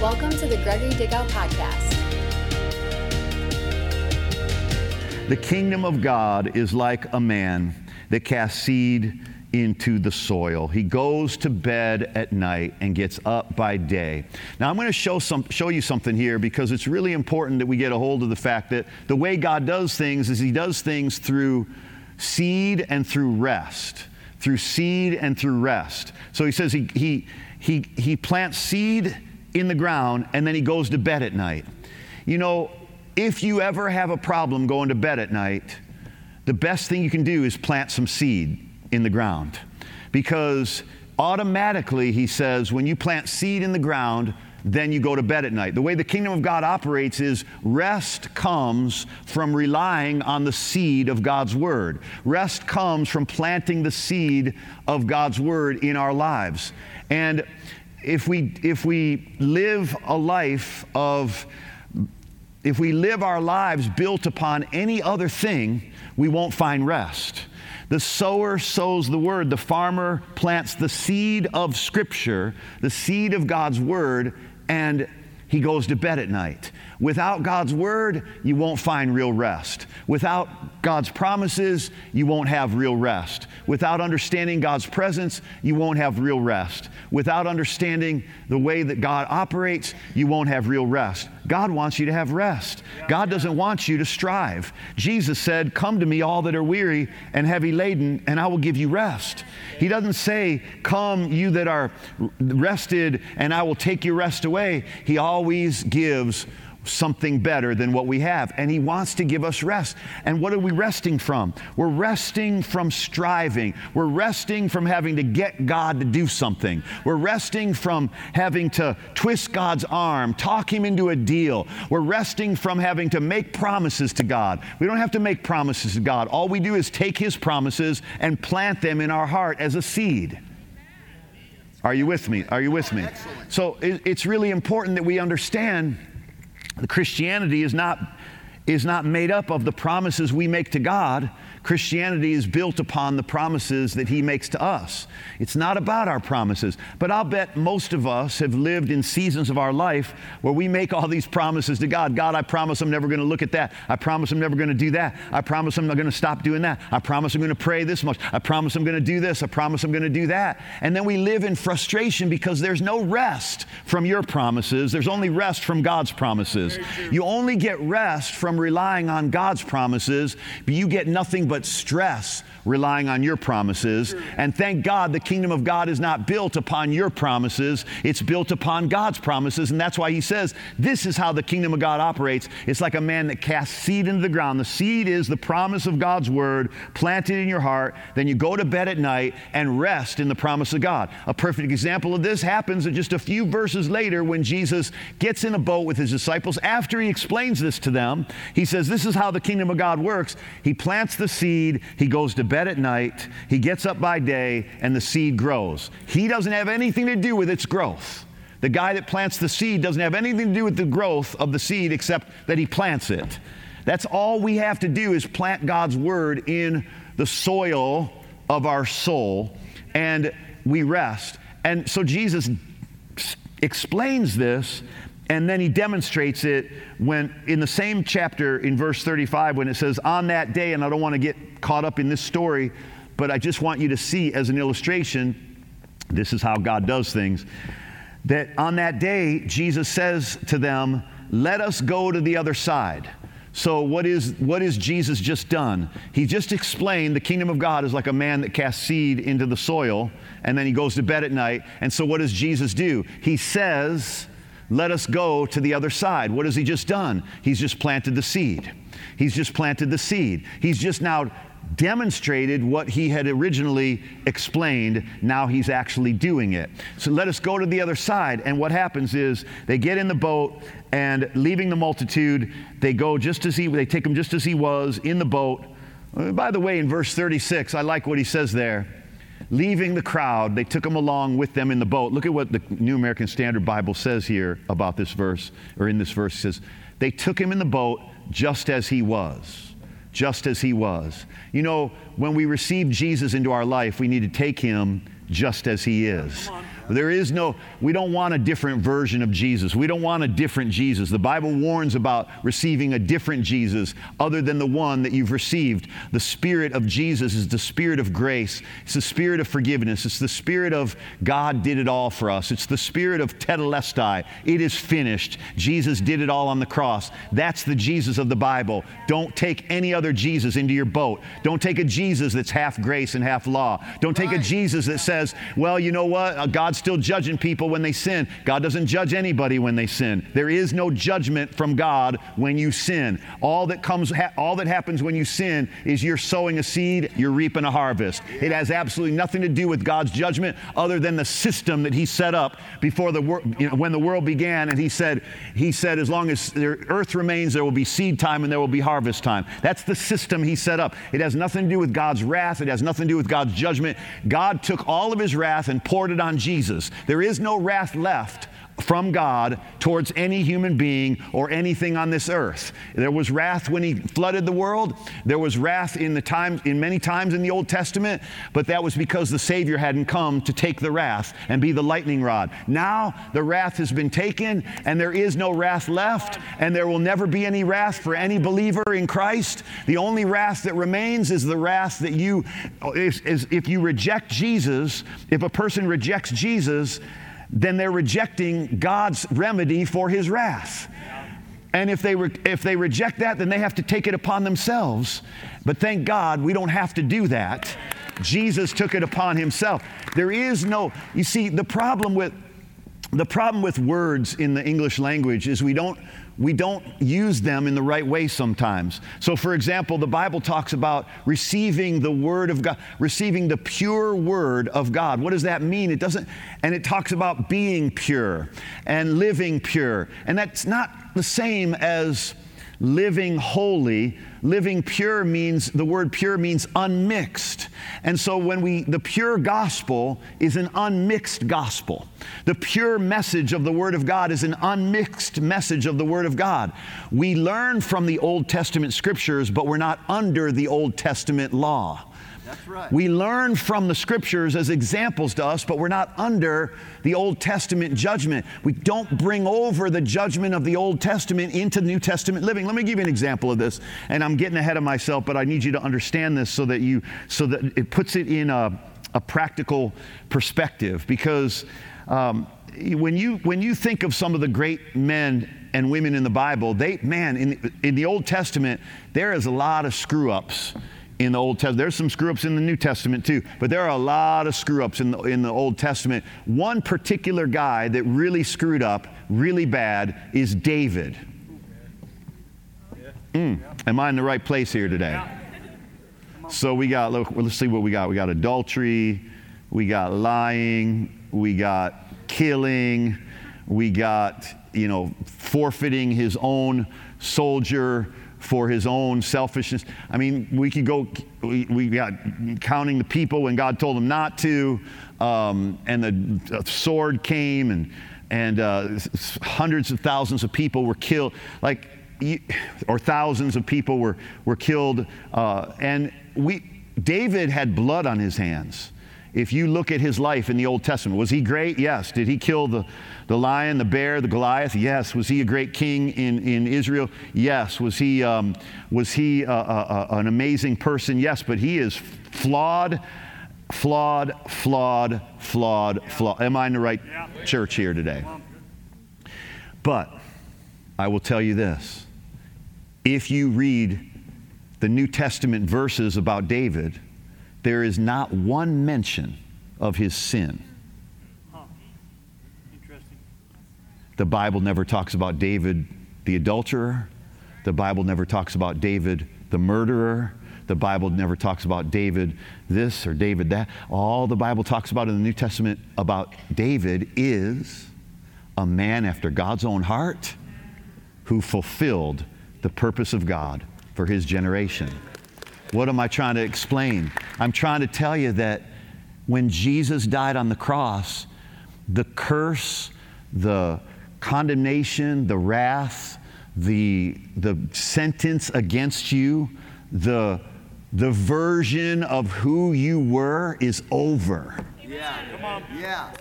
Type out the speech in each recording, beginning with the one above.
Welcome to the Gregory Dickow Podcast. The kingdom of God is like a man that casts seed into the soil. He goes to bed at night and gets up by day. Now, I'm going to show, some, show you something here because it's really important that we get a hold of the fact that the way God does things is He does things through seed and through rest. Through seed and through rest. So He says He, he, he, he plants seed in the ground and then He goes to bed at night. You know, if you ever have a problem going to bed at night, the best thing you can do is plant some seed in the ground. Because automatically, he says, when you plant seed in the ground, then you go to bed at night. The way the kingdom of God operates is rest comes from relying on the seed of God's word. Rest comes from planting the seed of God's word in our lives. And if we if we live a life of if we live our lives built upon any other thing, we won't find rest. The sower sows the word, the farmer plants the seed of Scripture, the seed of God's word, and he goes to bed at night. Without God's word, you won't find real rest. Without God's promises, you won't have real rest. Without understanding God's presence, you won't have real rest. Without understanding the way that God operates, you won't have real rest. God wants you to have rest. God doesn't want you to strive. Jesus said, Come to me, all that are weary and heavy laden, and I will give you rest. He doesn't say, Come, you that are rested, and I will take your rest away. He always gives something better than what we have. And He wants to give us rest. And what are we resting from? We're resting from striving. We're resting from having to get God to do something. We're resting from having to twist God's arm, talk Him into a deal. We're resting from having to make promises to God. We don't have to make promises to God. All we do is take His promises and plant them in our heart as a seed. Are you with me? Are you with me? So it's really important that we understand Christianity is not, is not made up of the promises we make to God. Christianity is built upon the promises that He makes to us. It's not about our promises, but I'll bet most of us have lived in seasons of our life where we make all these promises to God. God, I promise I'm never going to look at that. I promise I'm never going to do that. I promise I'm not going to stop doing that. I promise I'm going to pray this much. I promise I'm going to do this. I promise I'm going to do that. And then we live in frustration because there's no rest from your promises. There's only rest from God's promises. You only get rest from relying on God's promises, but you get nothing but but stress relying on your promises. And thank God the kingdom of God is not built upon your promises, it's built upon God's promises. And that's why he says, This is how the kingdom of God operates. It's like a man that casts seed into the ground. The seed is the promise of God's word planted in your heart. Then you go to bed at night and rest in the promise of God. A perfect example of this happens just a few verses later when Jesus gets in a boat with his disciples. After he explains this to them, he says, This is how the kingdom of God works. He plants the seed seed, he goes to bed at night, he gets up by day, and the seed grows. He doesn't have anything to do with its growth. The guy that plants the seed doesn't have anything to do with the growth of the seed except that he plants it. That's all we have to do is plant God's word in the soil of our soul, and we rest. And so Jesus explains this and then he demonstrates it when, in the same chapter, in verse 35, when it says, On that day, and I don't want to get caught up in this story, but I just want you to see as an illustration, this is how God does things. That on that day, Jesus says to them, Let us go to the other side. So, what is, what is Jesus just done? He just explained the kingdom of God is like a man that casts seed into the soil and then he goes to bed at night. And so, what does Jesus do? He says, let us go to the other side. What has he just done? He's just planted the seed. He's just planted the seed. He's just now demonstrated what he had originally explained. Now he's actually doing it. So let us go to the other side. And what happens is they get in the boat and leaving the multitude, they go just as he, they take him just as he was in the boat. Uh, by the way, in verse 36, I like what he says there. Leaving the crowd, they took him along with them in the boat. Look at what the New American Standard Bible says here about this verse, or in this verse. It says, They took him in the boat just as he was. Just as he was. You know, when we receive Jesus into our life, we need to take him just as he is. There is no, we don't want a different version of Jesus. We don't want a different Jesus. The Bible warns about receiving a different Jesus other than the one that you've received. The Spirit of Jesus is the Spirit of grace, it's the Spirit of forgiveness, it's the Spirit of God did it all for us, it's the Spirit of tetelestai. It is finished. Jesus did it all on the cross. That's the Jesus of the Bible. Don't take any other Jesus into your boat. Don't take a Jesus that's half grace and half law. Don't take a Jesus that says, well, you know what? Uh, God's still judging people when they sin. God doesn't judge anybody when they sin. There is no judgment from God when you sin. All that comes ha- all that happens when you sin is you're sowing a seed, you're reaping a harvest. It has absolutely nothing to do with God's judgment other than the system that he set up before the wor- you know, when the world began and he said he said as long as the earth remains there will be seed time and there will be harvest time. That's the system he set up. It has nothing to do with God's wrath, it has nothing to do with God's judgment. God took all of his wrath and poured it on Jesus. There is no wrath left from God towards any human being or anything on this earth. There was wrath when he flooded the world. There was wrath in the time in many times in the Old Testament, but that was because the Savior hadn't come to take the wrath and be the lightning rod. Now the wrath has been taken and there is no wrath left and there will never be any wrath for any believer in Christ. The only wrath that remains is the wrath that you is, is if you reject Jesus, if a person rejects Jesus, then they're rejecting God's remedy for his wrath. And if they, re- if they reject that, then they have to take it upon themselves. But thank God we don't have to do that. Jesus took it upon himself. There is no, you see, the problem with, the problem with words in the English language is we don't, we don't use them in the right way sometimes. So, for example, the Bible talks about receiving the Word of God, receiving the pure Word of God. What does that mean? It doesn't, and it talks about being pure and living pure. And that's not the same as living holy. Living pure means the word pure means unmixed. And so when we the pure gospel is an unmixed gospel. The pure message of the word of god is an unmixed message of the word of god. We learn from the old testament scriptures but we're not under the old testament law right. we learn from the scriptures as examples to us, but we're not under the Old Testament judgment. We don't bring over the judgment of the Old Testament into the New Testament living. Let me give you an example of this, and I'm getting ahead of myself, but I need you to understand this so that you so that it puts it in a, a practical perspective. Because um, when you when you think of some of the great men and women in the Bible, they man in in the Old Testament there is a lot of screw ups in the Old Testament. There's some screw ups in the New Testament too, but there are a lot of screw ups in the, in the Old Testament. One particular guy that really screwed up really bad is David. Mm, am I in the right place here today? So we got, look, let's see what we got. We got adultery, we got lying, we got killing, we got, you know, forfeiting his own soldier for his own selfishness. I mean, we could go, we, we got counting the people when God told him not to, um, and the sword came, and, and uh, hundreds of thousands of people were killed. Like, or thousands of people were, were killed. Uh, and we, David had blood on his hands. If you look at his life in the Old Testament, was he great? Yes. Did he kill the, the lion, the bear, the Goliath? Yes. Was he a great king in, in Israel? Yes. Was he, um, was he uh, uh, uh, an amazing person? Yes. But he is flawed, flawed, flawed, flawed, flawed. Am I in the right church here today? But I will tell you this if you read the New Testament verses about David, there is not one mention of his sin. The Bible never talks about David the adulterer. The Bible never talks about David the murderer. The Bible never talks about David this or David that. All the Bible talks about in the New Testament about David is a man after God's own heart who fulfilled the purpose of God for his generation. What am I trying to explain? I'm trying to tell you that when Jesus died on the cross, the curse, the condemnation, the wrath, the, the sentence against you, the, the version of who you were is over. Yeah. Come on. Yeah.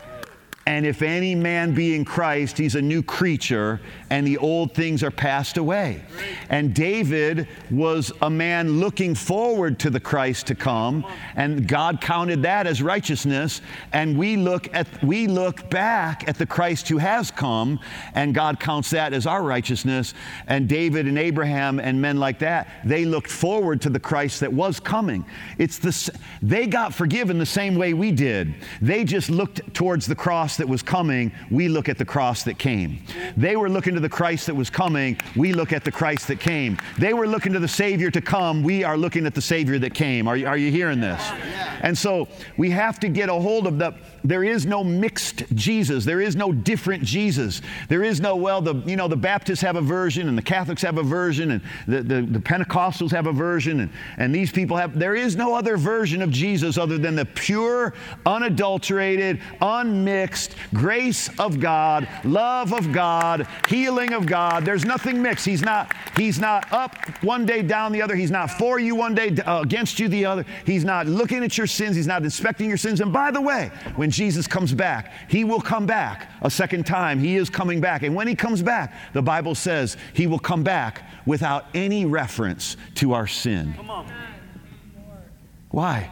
And if any man be in Christ, he's a new creature, and the old things are passed away. And David was a man looking forward to the Christ to come, and God counted that as righteousness. And we look at we look back at the Christ who has come, and God counts that as our righteousness. And David and Abraham and men like that, they looked forward to the Christ that was coming. It's the they got forgiven the same way we did. They just looked towards the cross that was coming, we look at the cross that came. They were looking to the Christ that was coming, we look at the Christ that came. They were looking to the Savior to come, we are looking at the Savior that came. Are you, are you hearing this? And so we have to get a hold of the, there is no mixed Jesus. There is no different Jesus. There is no, well, the, you know, the Baptists have a version and the Catholics have a version and the, the, the Pentecostals have a version and, and these people have, there is no other version of Jesus other than the pure, unadulterated, unmixed, grace of God, love of God, healing of God. There's nothing mixed. He's not, he's not up one day, down the other. He's not for you one day, uh, against you the other. He's not looking at your sins. He's not inspecting your sins. And by the way, when Jesus comes back, he will come back a second time. He is coming back. And when he comes back, the Bible says he will come back without any reference to our sin. Why?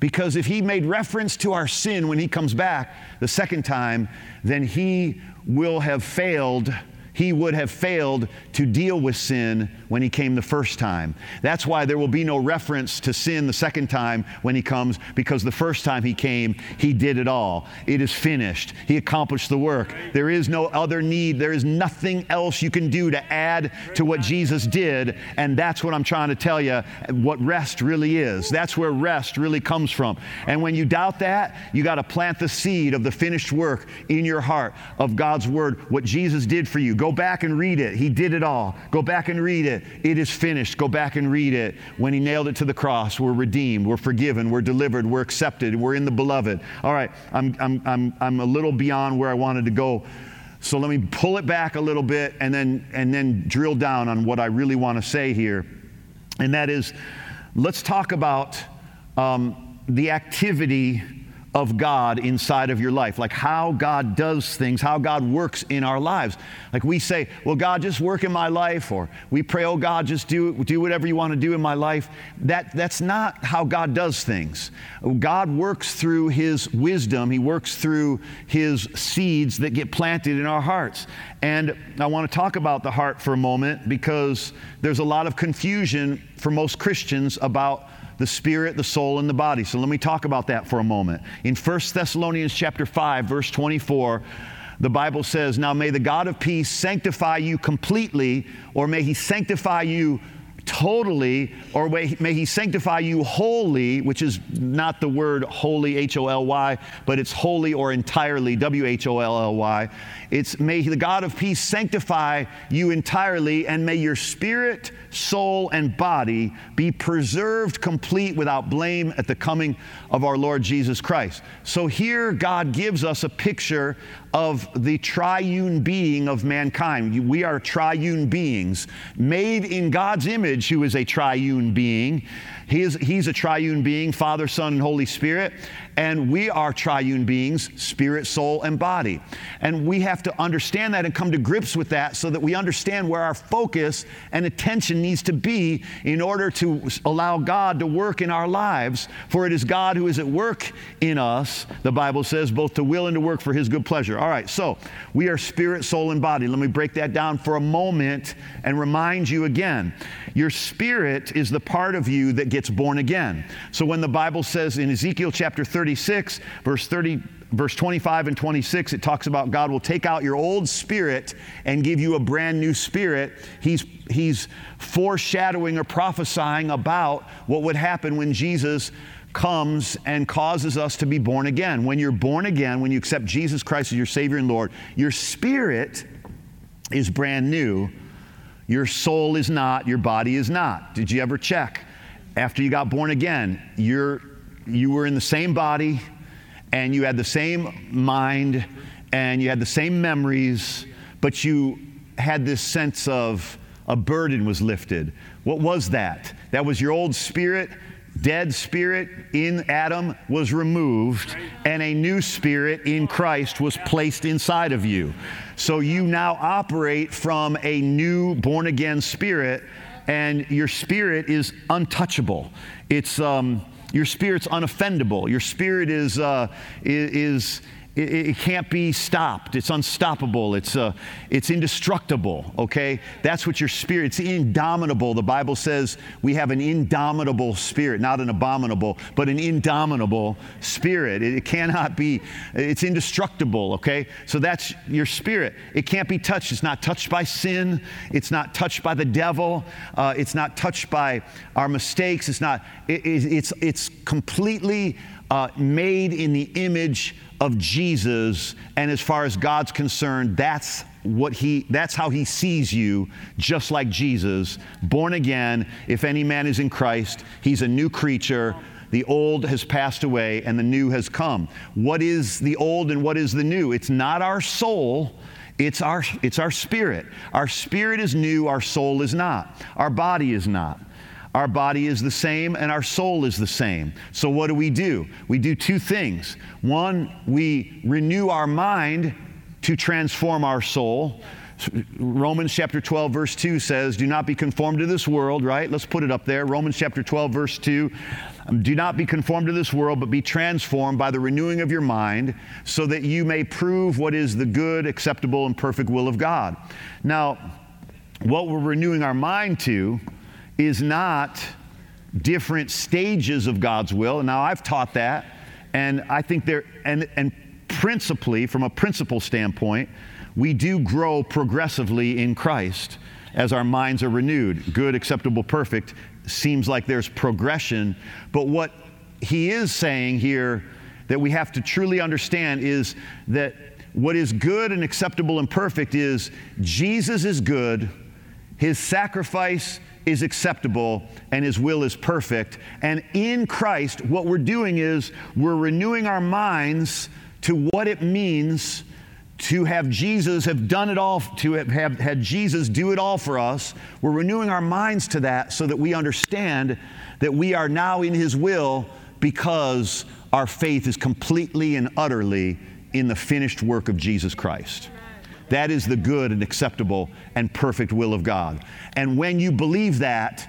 Because if he made reference to our sin when he comes back the second time, then he will have failed he would have failed to deal with sin when he came the first time. That's why there will be no reference to sin the second time when he comes, because the first time he came, he did it all. It is finished. He accomplished the work. There is no other need. There is nothing else you can do to add to what Jesus did. And that's what I'm trying to tell you what rest really is. That's where rest really comes from. And when you doubt that, you got to plant the seed of the finished work in your heart of God's word, what Jesus did for you. Go back and read it. He did it all. Go back and read it. It is finished. Go back and read it. When He nailed it to the cross, we're redeemed, we're forgiven, we're delivered, we're accepted, we're in the beloved. All right, I'm, I'm, I'm, I'm a little beyond where I wanted to go. So let me pull it back a little bit and then, and then drill down on what I really want to say here. And that is, let's talk about um, the activity of God inside of your life, like how God does things, how God works in our lives. Like we say, well, God, just work in my life, or we pray, oh God, just do, do whatever you want to do in my life. That, that's not how God does things. God works through His wisdom, He works through His seeds that get planted in our hearts. And I want to talk about the heart for a moment because there's a lot of confusion for most Christians about the spirit, the soul, and the body. So let me talk about that for a moment. In 1 Thessalonians chapter 5, verse 24, the Bible says, Now may the God of peace sanctify you completely, or may he sanctify you totally, or may, he sanctify you wholly, which is not the word holy, H O L Y, but it's holy or entirely, W H O L L Y. It's may the God of peace sanctify you entirely, and may your spirit, soul, and body be preserved complete without blame at the coming of our Lord Jesus Christ. So here God gives us a picture of the triune being of mankind. We are triune beings, made in God's image, who is a triune being. He is, he's a triune being, Father, Son, and Holy Spirit. And we are triune beings, spirit, soul, and body. And we have to understand that and come to grips with that so that we understand where our focus and attention needs to be in order to allow God to work in our lives. For it is God who is at work in us, the Bible says, both to will and to work for his good pleasure. All right, so we are spirit, soul, and body. Let me break that down for a moment and remind you again. Your spirit is the part of you that gets born again. So when the Bible says in Ezekiel chapter 36, verse 30, verse 25 and 26, it talks about God will take out your old spirit and give you a brand new spirit. He's, he's foreshadowing or prophesying about what would happen when Jesus comes and causes us to be born again. When you're born again, when you accept Jesus Christ as your Savior and Lord, your spirit is brand new your soul is not, your body is not. Did you ever check? After you got born again, you're, you were in the same body and you had the same mind and you had the same memories, but you had this sense of a burden was lifted. What was that? That was your old spirit dead spirit in Adam was removed, and a new spirit in Christ was placed inside of you. So you now operate from a new born again spirit, and your spirit is untouchable. It's um, your spirit's unoffendable. Your spirit is uh, is it, it, can't be stopped. It's unstoppable. It's, uh, it's indestructible, okay? That's what your spirit, it's indomitable. The Bible says we have an indomitable spirit, not an abominable, but an indomitable spirit. It, it cannot be, it's indestructible, okay? So that's your spirit. It can't be touched. It's not touched by sin. It's not touched by the devil. Uh, it's not touched by our mistakes. It's not, it, it's, it's completely uh, made in the image of Jesus. And as far as God's concerned, that's what he that's how he sees you just like Jesus born again. If any man is in Christ he's a new creature. The old has passed away and the new has come. What is the old and what is the new? It's not our soul it's our it's our spirit. Our spirit is new our soul is not. Our body is not our body is the same and our soul is the same. So, what do we do? We do two things. One, we renew our mind to transform our soul. Romans chapter 12, verse 2 says, Do not be conformed to this world, right? Let's put it up there. Romans chapter 12, verse 2. Um, do not be conformed to this world, but be transformed by the renewing of your mind, so that you may prove what is the good, acceptable, and perfect will of God. Now, what we're renewing our mind to is not different stages of God's will. Now, I've taught that, and I think there, and, and principally, from a principle standpoint, we do grow progressively in Christ as our minds are renewed. Good, acceptable, perfect seems like there's progression, but what he is saying here that we have to truly understand is that what is good and acceptable and perfect is Jesus is good, his sacrifice is acceptable and His will is perfect. And in Christ, what we're doing is we're renewing our minds to what it means to have Jesus have done it all, to have, had Jesus do it all for us. We're renewing our minds to that so that we understand that we are now in His will because our faith is completely and utterly in the finished work of Jesus Christ. That is the good and acceptable and perfect will of God. And when you believe that,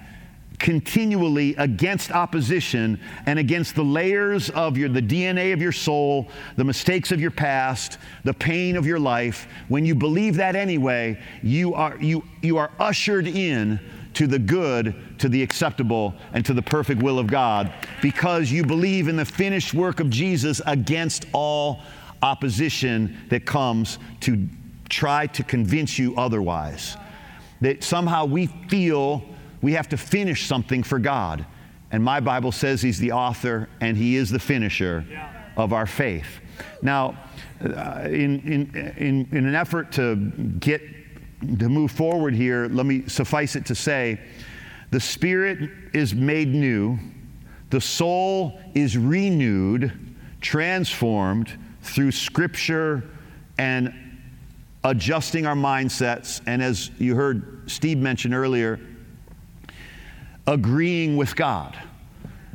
continually against opposition and against the layers of your the DNA of your soul, the mistakes of your past, the pain of your life, when you believe that anyway, you are you you are ushered in to the good, to the acceptable, and to the perfect will of God because you believe in the finished work of Jesus against all opposition that comes to try to convince you otherwise. That somehow we feel we have to finish something for God. And my Bible says He's the author and He is the finisher of our faith. Now, uh, in, in, in, in an effort to get to move forward here, let me suffice it to say the spirit is made new, the soul is renewed, transformed through scripture and adjusting our mindsets, and as you heard Steve mention earlier, agreeing with God.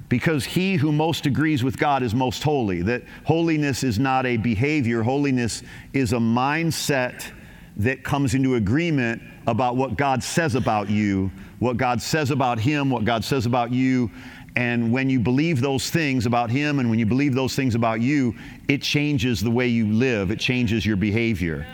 Because he who most agrees with God is most holy. That holiness is not a behavior, holiness is a mindset that comes into agreement about what God says about you, what God says about him, what God says about you. And when you believe those things about him and when you believe those things about you, it changes the way you live, it changes your behavior.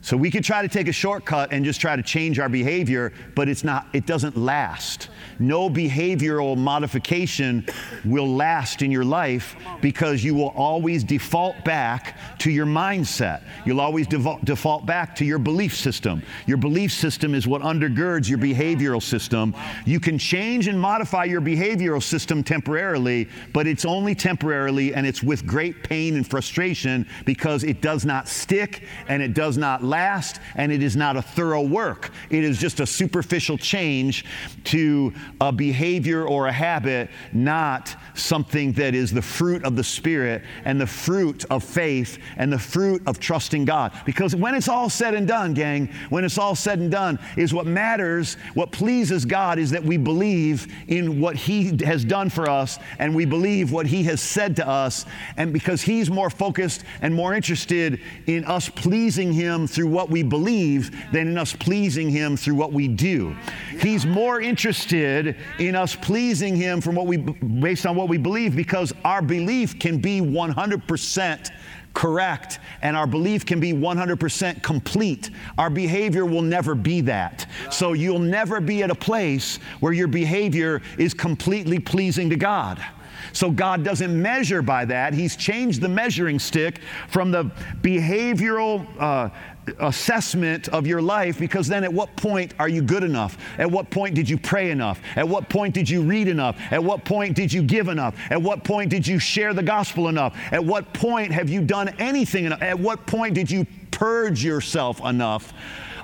So we could try to take a shortcut and just try to change our behavior, but it's not, it doesn't last. No behavioral modification will last in your life because you will always default back to your mindset. You'll always default, default back to your belief system. Your belief system is what undergirds your behavioral system. You can change and modify your behavioral system temporarily, but it's only temporarily and it's with great pain and frustration because it does not stick and it does not last and it is not a thorough work. It is just a superficial change to a behavior or a habit, not something that is the fruit of the Spirit and the fruit of faith and the fruit of trusting God. Because when it's all said and done, gang, when it's all said and done, is what matters, what pleases God is that we believe in what He has done for us and we believe what He has said to us. And because He's more focused and more interested in us pleasing Him through what we believe than in us pleasing Him through what we do. He's more interested in us pleasing Him from what we based on what we believe because our belief can be 100% correct and our belief can be 100% complete. Our behavior will never be that. So you'll never be at a place where your behavior is completely pleasing to God. So God doesn't measure by that. He's changed the measuring stick from the behavioral uh, assessment of your life because then at what point are you good enough? At what point did you pray enough? At what point did you read enough? At what point did you give enough? At what point did you share the gospel enough? At what point have you done anything enough? At what point did you purge yourself enough?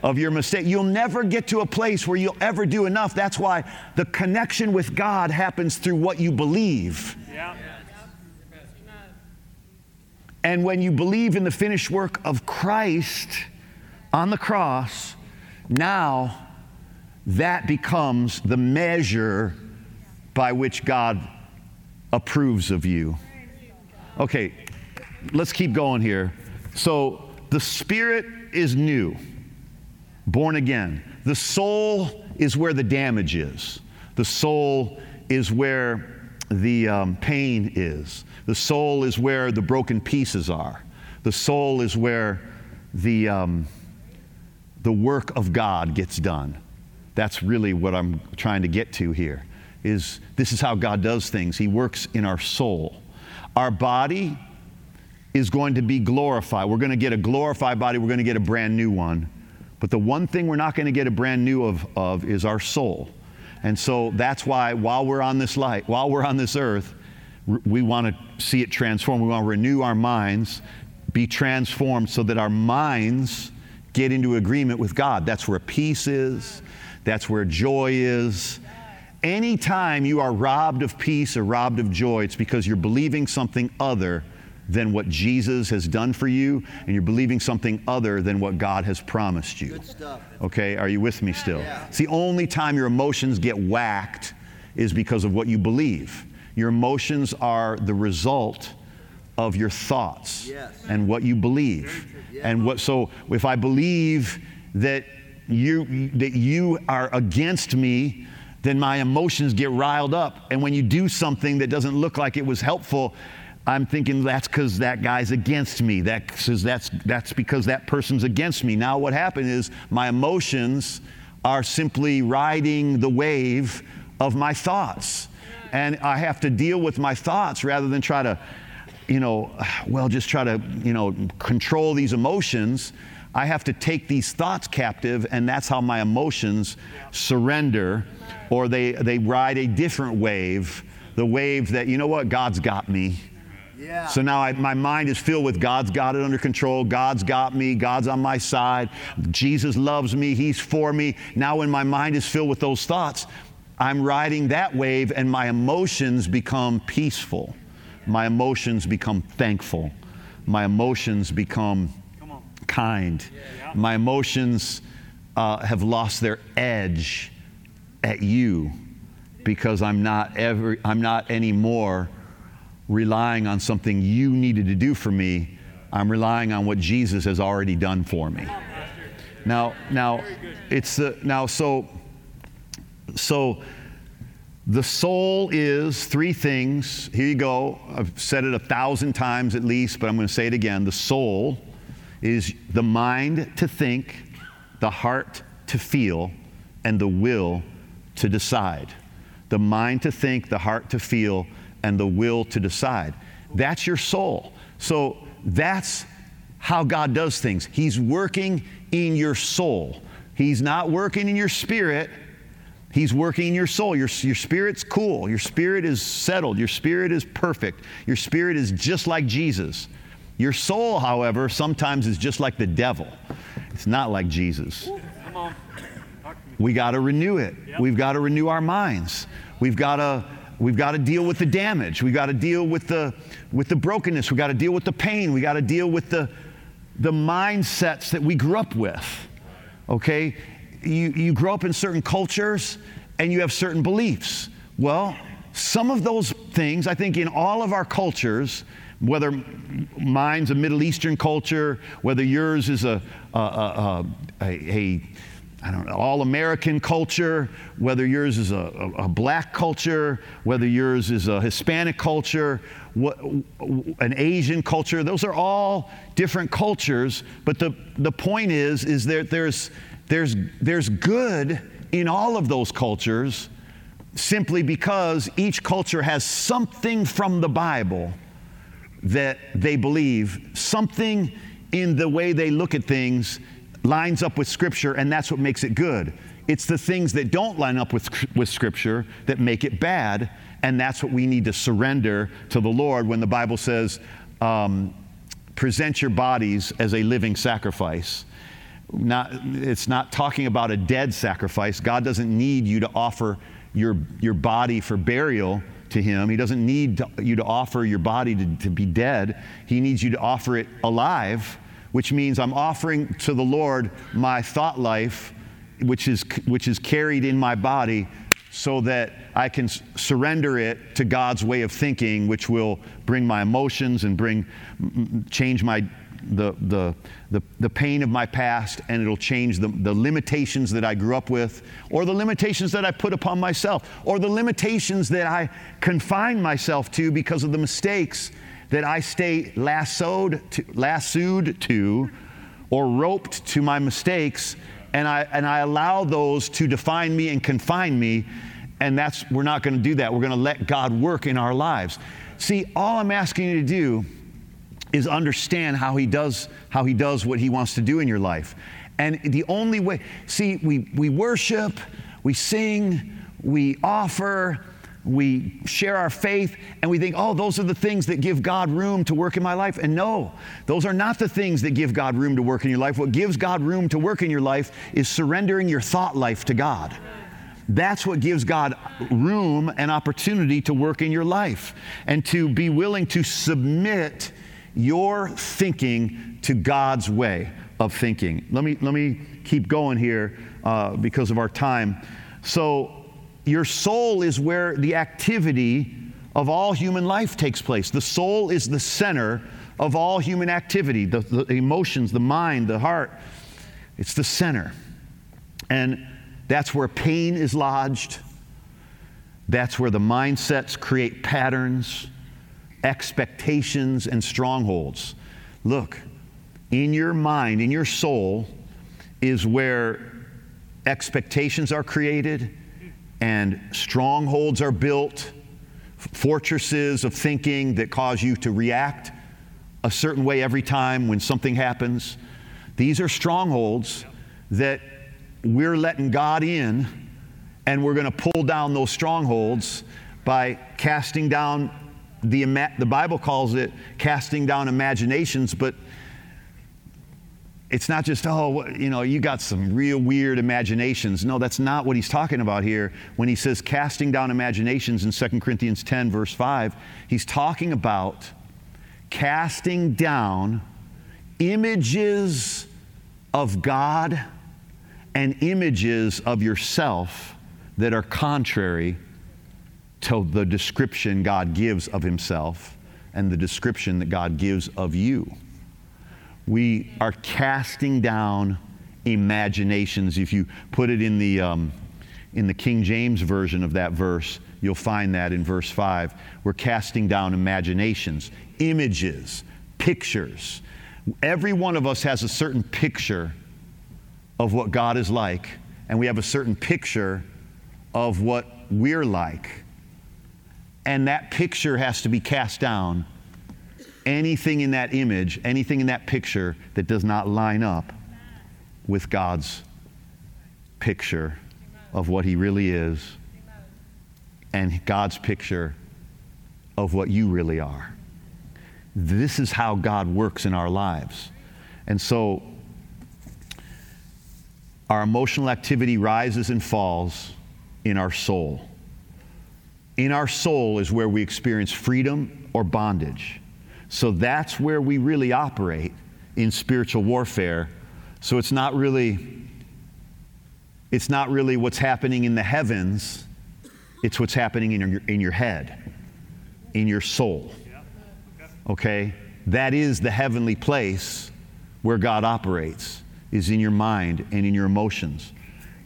Of your mistake. You'll never get to a place where you'll ever do enough. That's why the connection with God happens through what you believe. Yeah. And when you believe in the finished work of Christ, on the cross, now that becomes the measure by which God approves of you. Okay, let's keep going here. So the spirit is new, born again. The soul is where the damage is. The soul is where the um, pain is. The soul is where the broken pieces are. The soul is where the um, the work of God gets done. That's really what I'm trying to get to here. Is this is how God does things. He works in our soul. Our body is going to be glorified. We're going to get a glorified body, we're going to get a brand new one. But the one thing we're not going to get a brand new of, of is our soul. And so that's why while we're on this light, while we're on this earth, we want to see it transform. We want to renew our minds, be transformed so that our minds get into agreement with God. That's where peace is, that's where joy is. Anytime you are robbed of peace or robbed of joy, it's because you're believing something other than what Jesus has done for you, and you're believing something other than what God has promised you. Okay, are you with me still? Yeah. It's the only time your emotions get whacked is because of what you believe. Your emotions are the result of your thoughts yes. and what you believe. And what so if I believe that you that you are against me, then my emotions get riled up. And when you do something that doesn't look like it was helpful, I'm thinking that's because that guy's against me. That says that's that's because that person's against me. Now what happened is my emotions are simply riding the wave of my thoughts. And I have to deal with my thoughts rather than try to you know, well, just try to, you know, control these emotions. I have to take these thoughts captive, and that's how my emotions surrender, or they, they ride a different wave, the wave that, you know what, God's got me. Yeah. So now I, my mind is filled with God's got it under control. God's got me. God's on my side. Jesus loves me. He's for me. Now, when my mind is filled with those thoughts, I'm riding that wave and my emotions become peaceful my emotions become thankful. My emotions become kind. My emotions uh, have lost their edge at you because I'm not ever, I'm not anymore relying on something you needed to do for me. I'm relying on what Jesus has already done for me. Now, now, it's the now so so the soul is three things. Here you go. I've said it a thousand times at least, but I'm going to say it again. The soul is the mind to think, the heart to feel, and the will to decide. The mind to think, the heart to feel, and the will to decide. That's your soul. So that's how God does things. He's working in your soul. He's not working in your spirit. He's working in your soul. Your, your spirit's cool. Your spirit is settled. Your spirit is perfect. Your spirit is just like Jesus. Your soul, however, sometimes is just like the devil. It's not like Jesus. We got to renew it. We've got to renew our minds. We've got to we've got to deal with the damage. We've got to deal with the with the brokenness. We've got to deal with the pain. We got to deal with the the mindsets that we grew up with. Okay? You you grow up in certain cultures and you have certain beliefs. Well, some of those things, I think in all of our cultures, whether mine's a Middle Eastern culture, whether yours is a, a, a, a, a I don't know, all American culture, whether yours is a, a, a, black culture, whether yours is a Hispanic culture, what, an Asian culture, those are all different cultures. But the, the point is, is that there's, there's, there's good in all of those cultures simply because each culture has something from the Bible that they believe, something in the way they look at things lines up with Scripture, and that's what makes it good. It's the things that don't line up with, with Scripture that make it bad, and that's what we need to surrender to the Lord when the Bible says, um, present your bodies as a living sacrifice. Not, it's not talking about a dead sacrifice. God doesn't need you to offer your, your body for burial to Him. He doesn't need to, you to offer your body to, to be dead. He needs you to offer it alive which means I'm offering to the Lord my thought life, which is, which is carried in my body, so that I can surrender it to God's way of thinking, which will bring my emotions and bring, change my, the, the, the, the pain of my past, and it'll change the, the limitations that I grew up with, or the limitations that I put upon myself, or the limitations that I confine myself to because of the mistakes that I stay lassoed to, lassoed to or roped to my mistakes and I, and I allow those to define me and confine me. And that's, we're not going to do that. We're going to let God work in our lives. See, all I'm asking you to do is understand how he does, how he does what he wants to do in your life. And the only way, see, we, we worship, we sing, we offer, we share our faith and we think, oh, those are the things that give God room to work in my life. And no, those are not the things that give God room to work in your life. What gives God room to work in your life is surrendering your thought life to God. That's what gives God room and opportunity to work in your life and to be willing to submit your thinking to God's way of thinking. Let me, let me keep going here uh, because of our time. So, your soul is where the activity of all human life takes place. The soul is the center of all human activity, the, the, emotions, the mind, the heart. It's the center. And that's where pain is lodged. That's where the mindsets create patterns, expectations, and strongholds. Look, in your mind, in your soul, is where expectations are created and strongholds are built, fortresses of thinking that cause you to react a certain way every time when something happens. These are strongholds that we're letting God in, and we're going to pull down those strongholds by casting down the, the Bible calls it casting down imaginations, but it's not just, oh, you know, you got some real weird imaginations. No, that's not what he's talking about here when he says casting down imaginations in 2 Corinthians 10, verse 5. He's talking about casting down images of God and images of yourself that are contrary to the description God gives of himself and the description that God gives of you we are casting down imaginations. If you put it in the, um, in the King James version of that verse, you'll find that in verse 5. We're casting down imaginations, images, pictures. Every one of us has a certain picture of what God is like, and we have a certain picture of what we're like. And that picture has to be cast down anything in that image, anything in that picture that does not line up with God's picture of what He really is and God's picture of what you really are. This is how God works in our lives. And so our emotional activity rises and falls in our soul. In our soul is where we experience freedom or bondage. So that's where we really operate in spiritual warfare. So it's not really it's not really what's happening in the heavens, it's what's happening in your, in your head, in your soul. Okay? That is the heavenly place where God operates, is in your mind and in your emotions.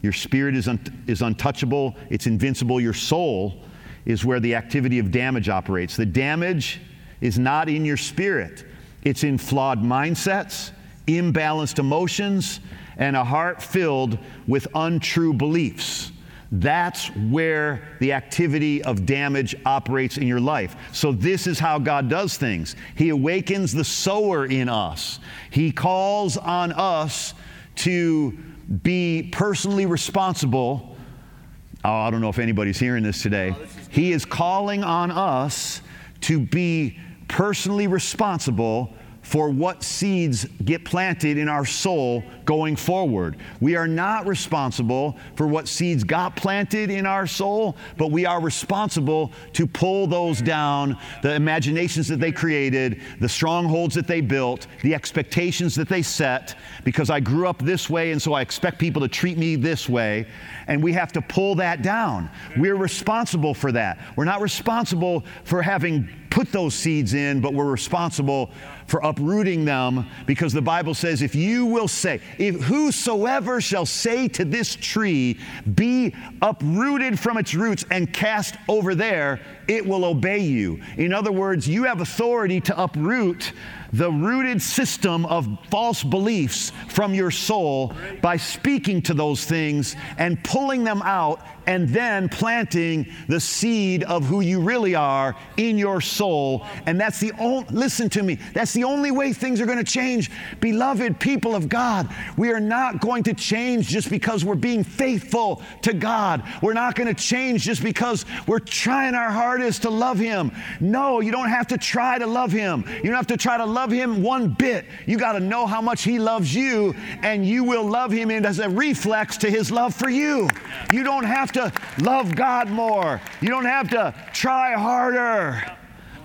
Your spirit is, un- is untouchable, it's invincible. Your soul is where the activity of damage operates. The damage is not in your spirit, it's in flawed mindsets, imbalanced emotions, and a heart filled with untrue beliefs. That's where the activity of damage operates in your life. So, this is how God does things. He awakens the sower in us, He calls on us to be personally responsible. Oh, I don't know if anybody's hearing this today. He is calling on us to be personally responsible for what seeds get planted in our soul going forward. We are not responsible for what seeds got planted in our soul, but we are responsible to pull those down, the imaginations that they created, the strongholds that they built, the expectations that they set, because I grew up this way and so I expect people to treat me this way. And we have to pull that down. We're responsible for that. We're not responsible for having put those seeds in, but we're responsible for uprooting them because the Bible says, if you will say, if whosoever shall say to this tree, be uprooted from its roots and cast over there, it will obey you. In other words, you have authority to uproot the rooted system of false beliefs from your soul by speaking to those things and pulling them out and then planting the seed of who you really are in your soul. And that's the only, listen to me, that's the only way things are going to change. Beloved people of God, we are not going to change just because we're being faithful to God. We're not going to change just because we're trying our hardest to love Him. No, you don't have to try to love Him. You don't have to try to love Him one bit. You got to know how much He loves you, and you will love Him as a reflex to His love for you. You don't have to to love God more. You don't have to try harder.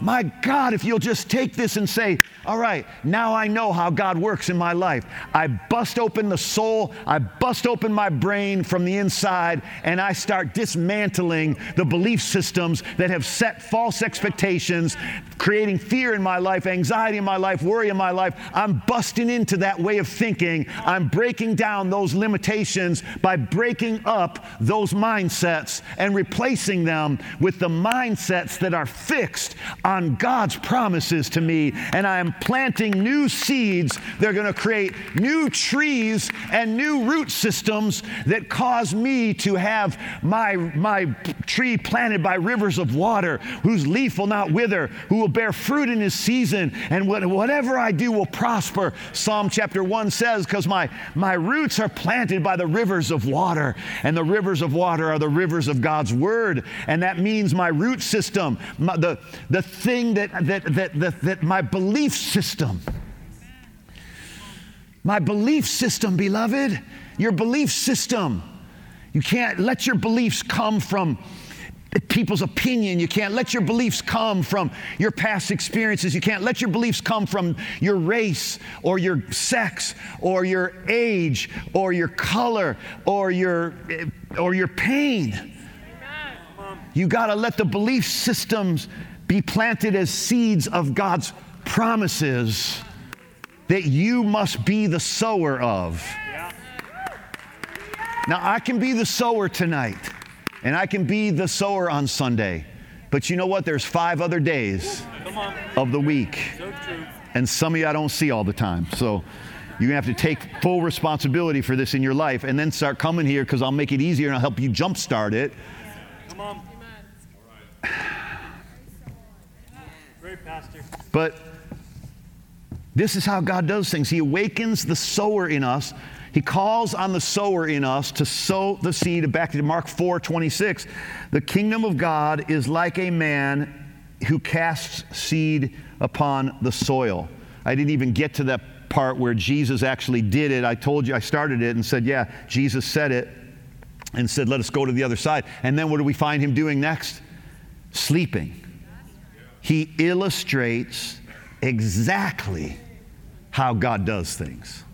My God, if you'll just take this and say, all right, now I know how God works in my life. I bust open the soul, I bust open my brain from the inside, and I start dismantling the belief systems that have set false expectations, creating fear in my life, anxiety in my life, worry in my life. I'm busting into that way of thinking. I'm breaking down those limitations by breaking up those mindsets and replacing them with the mindsets that are fixed on God's promises to me. And I am planting new seeds. They're going to create new trees and new root systems that cause me to have my, my tree planted by rivers of water, whose leaf will not wither, who will bear fruit in his season, and whatever I do will prosper. Psalm chapter 1 says, Because my, my roots are planted by the rivers of water, and the rivers of water are the rivers of God's word. And that means my root system, my, the, the thing that, that, that, that, that my belief system. My belief system, beloved, your belief system. You can't let your beliefs come from people's opinion. You can't let your beliefs come from your past experiences. You can't let your beliefs come from your race or your sex or your age or your color or your, or your pain. You got to let the belief systems be planted as seeds of God's promises that you must be the sower of. Now, I can be the sower tonight, and I can be the sower on Sunday. But you know what? There's five other days of the week. And some of you I don't see all the time. So you're going to have to take full responsibility for this in your life and then start coming here because I'll make it easier and I'll help you jumpstart it. Come on. But this is how God does things. He awakens the sower in us. He calls on the sower in us to sow the seed. Back to Mark 4 26. The kingdom of God is like a man who casts seed upon the soil. I didn't even get to that part where Jesus actually did it. I told you, I started it and said, yeah, Jesus said it and said, let us go to the other side. And then what do we find him doing next? Sleeping. He illustrates exactly how God does things.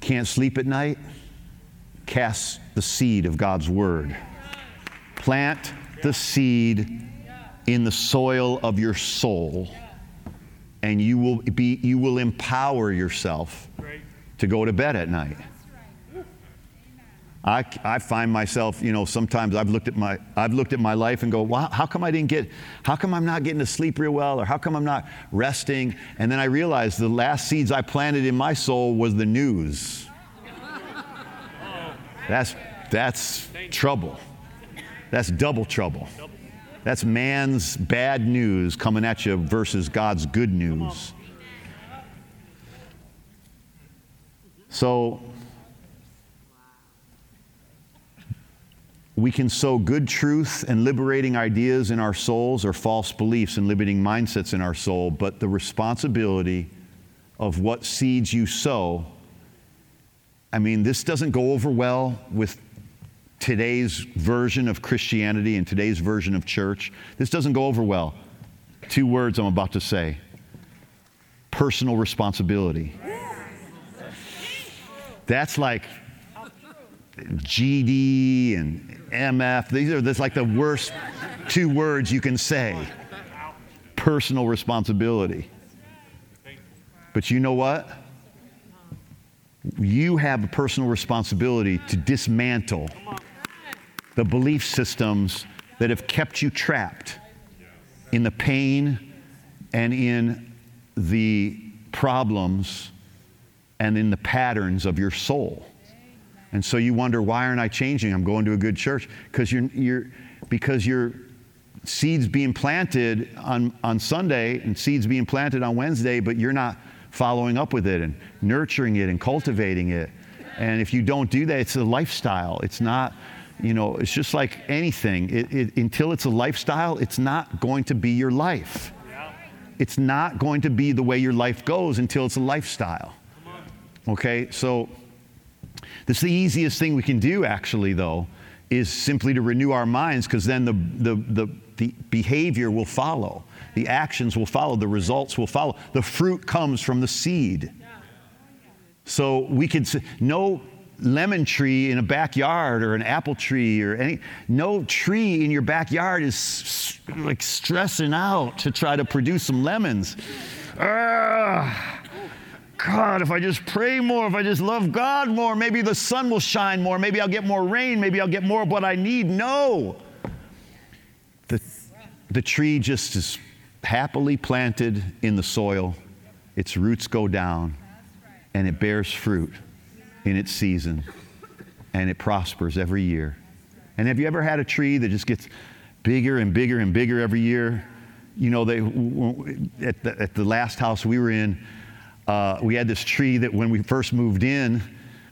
Can't sleep at night? Cast the seed of God's word. Plant the seed in the soil of your soul, and you will, be, you will empower yourself to go to bed at night. I, I find myself, you know, sometimes I've looked at my I've looked at my life and go, well, how come I didn't get, how come I'm not getting to sleep real well, or how come I'm not resting? And then I realized the last seeds I planted in my soul was the news. That's that's trouble. That's double trouble. That's man's bad news coming at you versus God's good news. So we can sow good truth and liberating ideas in our souls or false beliefs and limiting mindsets in our soul, but the responsibility of what seeds you sow. I mean, this doesn't go over well with today's version of Christianity and today's version of church. This doesn't go over well. Two words I'm about to say personal responsibility. That's like GD and MF. These are this like the worst two words you can say. Personal responsibility. But you know what? You have a personal responsibility to dismantle the belief systems that have kept you trapped in the pain and in the problems and in the patterns of your soul. And so you wonder, why aren't I changing? I'm going to a good church. Because you're, you're, because your seeds being planted on, on Sunday and seeds being planted on Wednesday, but you're not following up with it and nurturing it and cultivating it. And if you don't do that, it's a lifestyle. It's not, you know, it's just like anything. It, it, until it's a lifestyle, it's not going to be your life. It's not going to be the way your life goes until it's a lifestyle. Okay, so this the easiest thing we can do, actually, though, is simply to renew our minds because then the, the, the, the behavior will follow, the actions will follow, the results will follow. The fruit comes from the seed. So we could say, no lemon tree in a backyard or an apple tree or any, no tree in your backyard is like stressing out to try to produce some lemons. God, if I just pray more, if I just love God more, maybe the sun will shine more, maybe I'll get more rain, maybe I'll get more of what I need. No. The, the tree just is happily planted in the soil, its roots go down, and it bears fruit in its season, and it prospers every year. And have you ever had a tree that just gets bigger and bigger and bigger every year? You know, they, at, the, at the last house we were in, uh, we had this tree that when we first moved in, it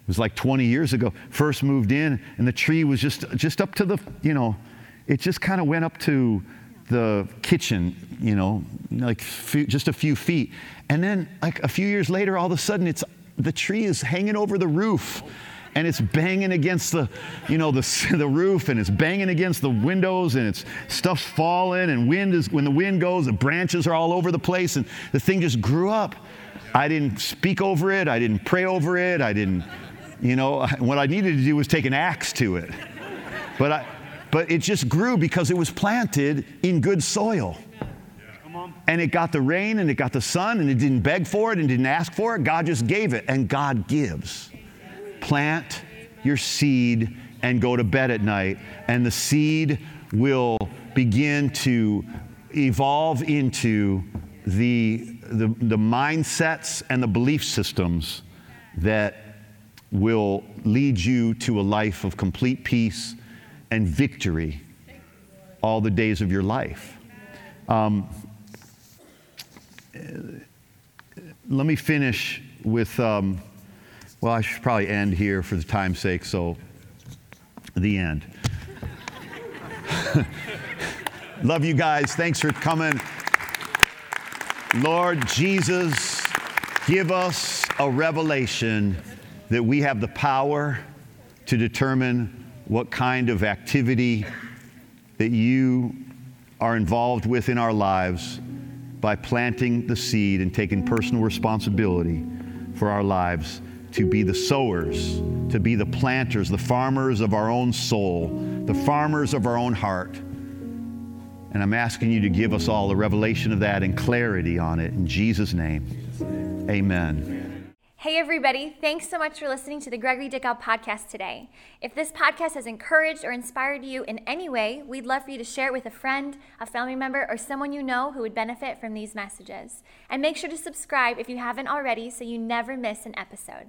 was like 20 years ago, first moved in, and the tree was just, just up to the, you know, it just kind of went up to the kitchen, you know, like few, just a few feet. And then, like a few years later, all of a sudden, it's the tree is hanging over the roof and it's banging against the you know the, the roof and it's banging against the windows and it's stuff's falling and wind is when the wind goes the branches are all over the place and the thing just grew up I didn't speak over it. I didn't pray over it. I didn't, you know, what I needed to do was take an axe to it. But, I, but it just grew because it was planted in good soil. And it got the rain and it got the sun and it didn't beg for it and didn't ask for it. God just gave it and God gives. Plant your seed and go to bed at night, and the seed will begin to evolve into the, the, the mindsets and the belief systems that will lead you to a life of complete peace and victory all the days of your life. Um, let me finish with, um, well, I should probably end here for the time's sake, so the end. Love you guys. Thanks for coming. Lord Jesus, give us a revelation that we have the power to determine what kind of activity that you are involved with in our lives by planting the seed and taking personal responsibility for our lives to be the sowers, to be the planters, the farmers of our own soul, the farmers of our own heart. And I'm asking you to give us all a revelation of that and clarity on it. In Jesus' name, amen. Hey, everybody. Thanks so much for listening to the Gregory Dickow podcast today. If this podcast has encouraged or inspired you in any way, we'd love for you to share it with a friend, a family member, or someone you know who would benefit from these messages. And make sure to subscribe if you haven't already so you never miss an episode.